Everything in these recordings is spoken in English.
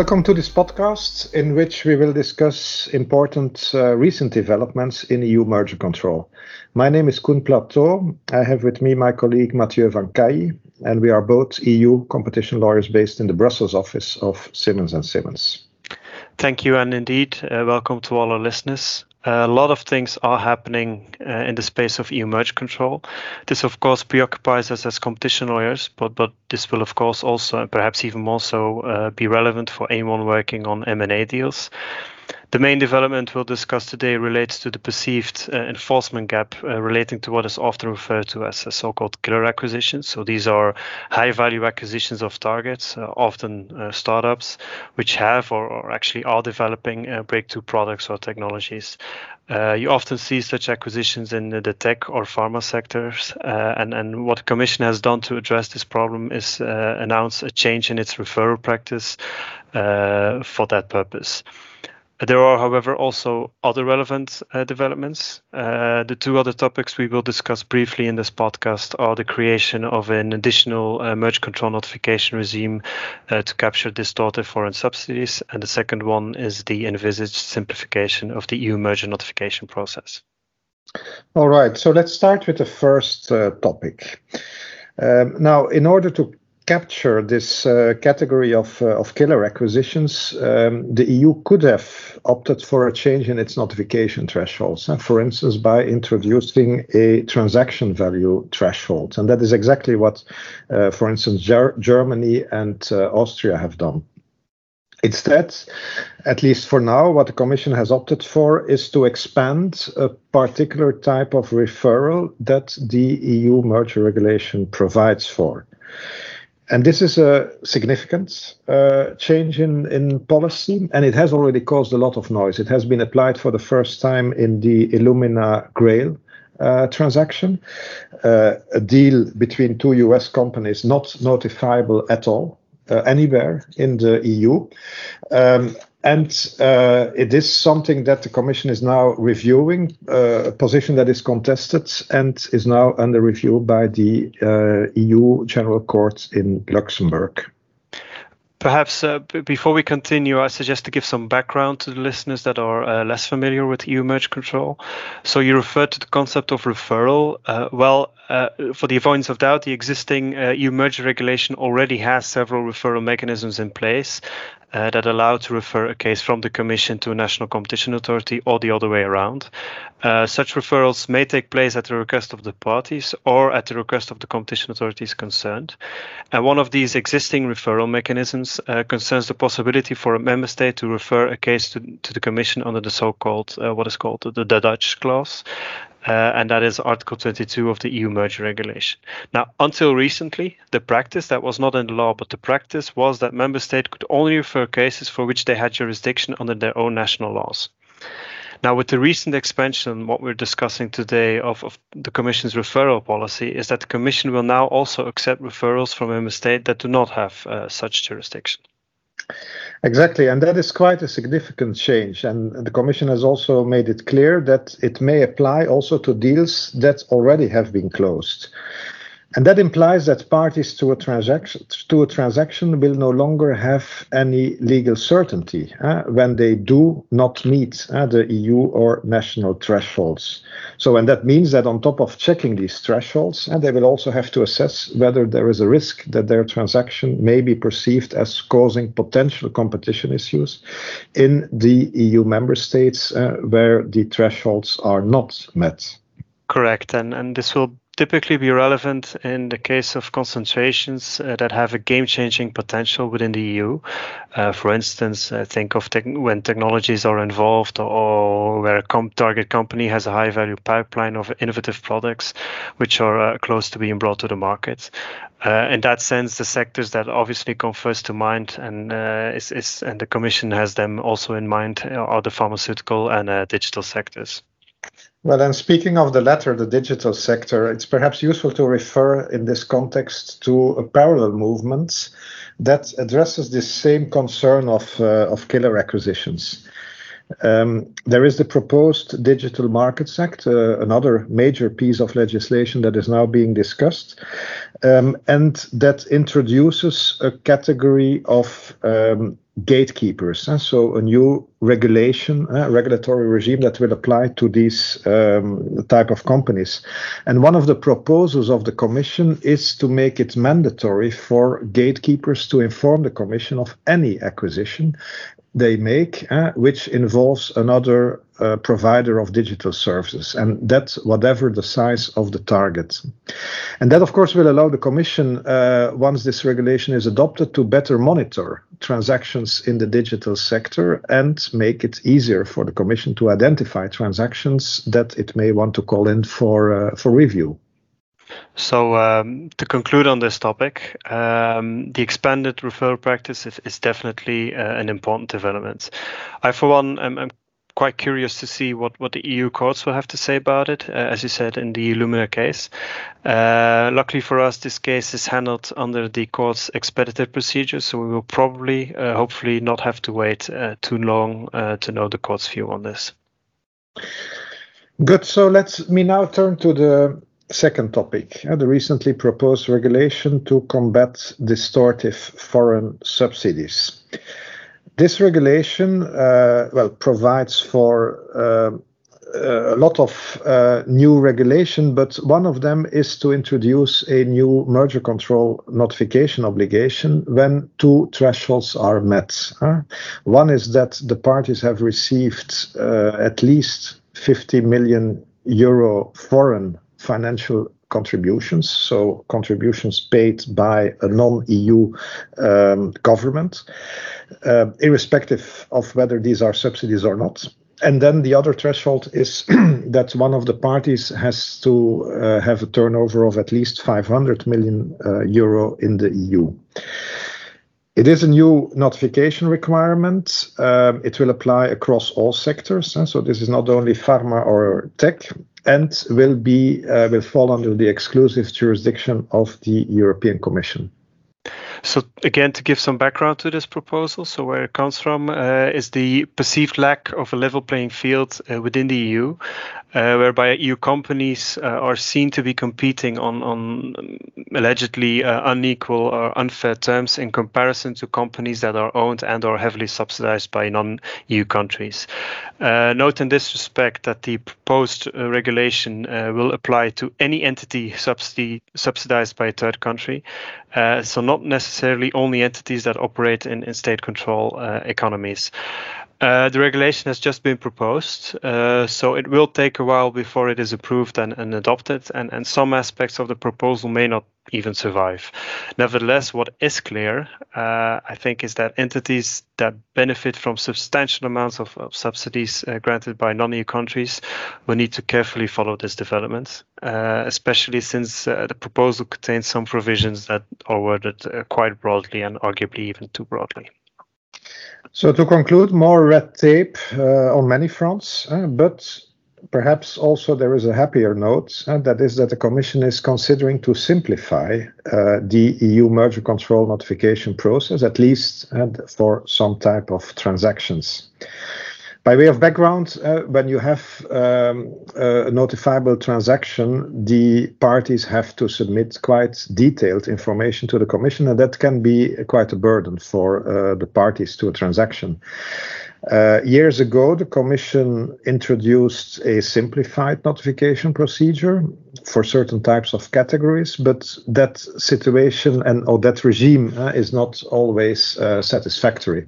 Welcome to this podcast in which we will discuss important uh, recent developments in EU merger control. My name is Koen Platteau. I have with me my colleague Mathieu Van Caille, and we are both EU competition lawyers based in the Brussels office of Simmons and Simmons. Thank you, and indeed, uh, welcome to all our listeners a lot of things are happening uh, in the space of EU merge control. This, of course, preoccupies us as competition lawyers, but but this will, of course, also perhaps even more so uh, be relevant for anyone working on M&A deals. The main development we'll discuss today relates to the perceived uh, enforcement gap uh, relating to what is often referred to as so-called killer acquisitions. So these are high-value acquisitions of targets, uh, often uh, startups, which have or, or, actually are developing uh, breakthrough products or technologies. Uh, you often see such acquisitions in the tech or pharma sectors, uh, and, and what the Commission has done to address this problem is uh, announce a change in its referral practice uh, for that purpose. There are, however, also other relevant uh, developments. Uh, the two other topics we will discuss briefly in this podcast are the creation of an additional uh, merge control notification regime uh, to capture distorted foreign subsidies, and the second one is the envisaged simplification of the EU merger notification process. All right, so let's start with the first uh, topic. Um, now, in order to capture this uh, category of, uh, of killer acquisitions, um, the EU could have opted for a change in its notification thresholds, uh, for instance, by introducing a transaction value threshold. And that is exactly what, uh, for instance, Ger Germany and uh, Austria have done. Instead, at least for now, what the Commission has opted for is to expand a particular type of referral that the EU merger regulation provides for. And this is a significant uh, change in, in policy, and it has already caused a lot of noise. It has been applied for the first time in the Illumina Grail uh, transaction, uh, a deal between two US companies not notifiable at all anywhere in the EU. Um, and uh, it is something that the Commission is now reviewing, uh, a position that is contested and is now under review by the uh, EU General Court in Luxembourg. Perhaps uh, b- before we continue, I suggest to give some background to the listeners that are uh, less familiar with EU merge control. So, you referred to the concept of referral. Uh, well, uh, for the avoidance of doubt, the existing uh, EU merger regulation already has several referral mechanisms in place uh, that allow to refer a case from the Commission to a national competition authority or the other way around. Such referrals may take place at the request of the parties or at the request of the competition authorities concerned. And one of these existing referral mechanisms uh, concerns the possibility for a member state to refer a case to, to the Commission under the so-called, uh, what is called the, the Dutch clause. Uh, and that is Article 22 of the EU merger regulation. Now, until recently, the practice that was not in the law, but the practice was that member states could only refer cases for which they had jurisdiction under their own national laws. Now, with the recent expansion, what we're discussing today of, of, the Commission's referral policy is that the Commission will now also accept referrals from member states that do not have uh, such jurisdiction. Exactly, and that is quite a significant change. And the Commission has also made it clear that it may apply also to deals that already have been closed. And that implies that parties to a transaction to a transaction will no longer have any legal certainty uh, when they do not meet uh, the EU or national thresholds. So, and that means that on top of checking these thresholds, uh, they will also have to assess whether there is a risk that their transaction may be perceived as causing potential competition issues in the EU member states where the thresholds are not met. Correct, and and this will typically be relevant in the case of concentrations uh, that have a game-changing potential within the EU. Uh, for instance, uh, think of te- when technologies are involved or where a com- target company has a high-value pipeline of innovative products which are uh, close to being brought to the market. Uh, in that sense, the sectors that obviously come first to mind and uh, is, is and the Commission has them also in mind are the pharmaceutical and digital sectors. Well, and speaking of the latter, the digital sector, it's perhaps useful to refer in this context to a parallel movement that addresses this same concern of, uh, of killer acquisitions. Um, there is the proposed Digital Markets Act, uh, another major piece of legislation that is now being discussed, um, and that introduces a category of um, gatekeepers. Uh, so a new regulation, uh, regulatory regime that will apply to these um, type of companies. And one of the proposals of the Commission is to make it mandatory for gatekeepers to inform the Commission of any acquisition they make, uh, which involves another uh, provider of digital services, and that's whatever the size of the target. And that, of course, will allow the Commission, uh, once this regulation is adopted, to better monitor transactions in the digital sector and make it easier for the Commission to identify transactions that it may want to call in for for review. So um, to conclude on this topic, um, the expanded referral practice is, is definitely uh, an important development. I, for one, am, am, quite curious to see what, what the EU courts will have to say about it, uh, as you said in the Illumina case. Uh, luckily for us, this case is handled under the court's expedited procedure, so we will probably, uh, hopefully, not have to wait uh, too long uh, to know the court's view on this. Good. So let me now turn to the second topic, uh, the recently proposed regulation to combat distortive foreign subsidies. This regulation, uh, well, provides for uh, a lot of uh, new regulation, but one of them is to introduce a new merger control notification obligation when two thresholds are met. One is that the parties have received uh, at least 50 million euro foreign financial contributions, so contributions paid by a non-EU um, government, uh, irrespective of whether these are subsidies or not. And then the other threshold is that one of the parties has to uh, have a turnover of at least 500 million uh, euro in the EU. It is a new notification requirement. Um, it will apply across all sectors. So this is not only pharma or tech, and will be uh, will fall under the exclusive jurisdiction of the European Commission. So again, to give some background to this proposal, so where it comes from uh, is the perceived lack of a level playing field uh, within the EU, uh, whereby EU companies uh, are seen to be competing on, on allegedly uh, unequal or unfair terms in comparison to companies that are owned and or heavily subsidized by non-EU countries. Uh, note in this respect that the proposed regulation will apply to any entity subsidized by a third country, so not necessarily only entities that operate in, in state control economies. Uh, the regulation has just been proposed, uh, so it will take a while before it is approved and, and adopted, and, and some aspects of the proposal may not even survive. Nevertheless, what is clear, uh, I think, is that entities that benefit from substantial amounts of, of subsidies uh, granted by non EU countries will need to carefully follow this development, uh, especially since uh, the proposal contains some provisions that are worded quite broadly and arguably even too broadly. So to conclude, more red tape uh, on many fronts, uh, but perhaps also there is a happier note, and that is that the Commission is considering to simplify uh, the EU merger control notification process, at least uh, for some type of transactions. By way of background, uh, when you have um, a notifiable transaction, the parties have to submit quite detailed information to the Commission, and that can be quite a burden for uh, the parties to a transaction. Uh, years ago, the Commission introduced a simplified notification procedure for certain types of categories, but that situation and or that regime uh, is not always uh, satisfactory.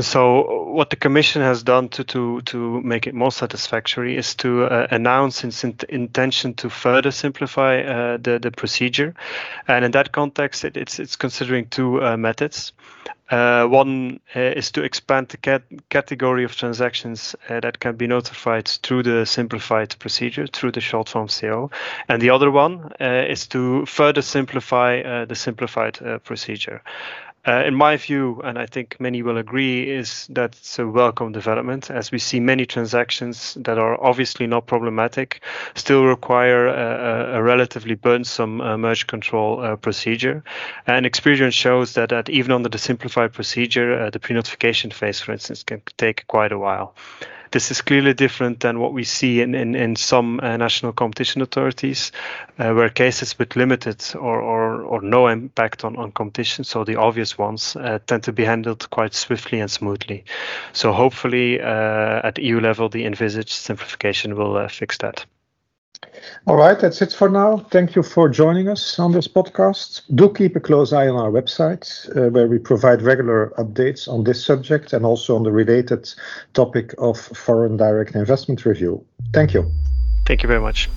So, what the Commission has done to to to make it more satisfactory is to uh, announce its intention to further simplify uh, the the procedure, and in that context, it, it's it's considering two uh, methods. Uh, one uh, is to expand the cat category of transactions uh, that can be notified through the simplified procedure, through the short form CO. And the other one is to further simplify the simplified procedure. Uh, in my view, and I think many will agree, is that it's a welcome development as we see many transactions that are obviously not problematic still require a, a relatively burdensome uh, merge control uh, procedure. And experience shows that, that even under the simplified procedure, uh, the pre notification phase, for instance, can take quite a while. This is clearly different than what we see in, in, in some uh, national competition authorities, uh, where cases with limited or, or, or no impact on, on competition, so the obvious ones, uh, tend to be handled quite swiftly and smoothly. So hopefully uh, at EU level, the envisaged simplification will uh, fix that. All right, that's it for now. Thank you for joining us on this podcast. Do keep a close eye on our website, uh, where we provide regular updates on this subject and also on the related topic of foreign direct investment review. Thank you. Thank you very much.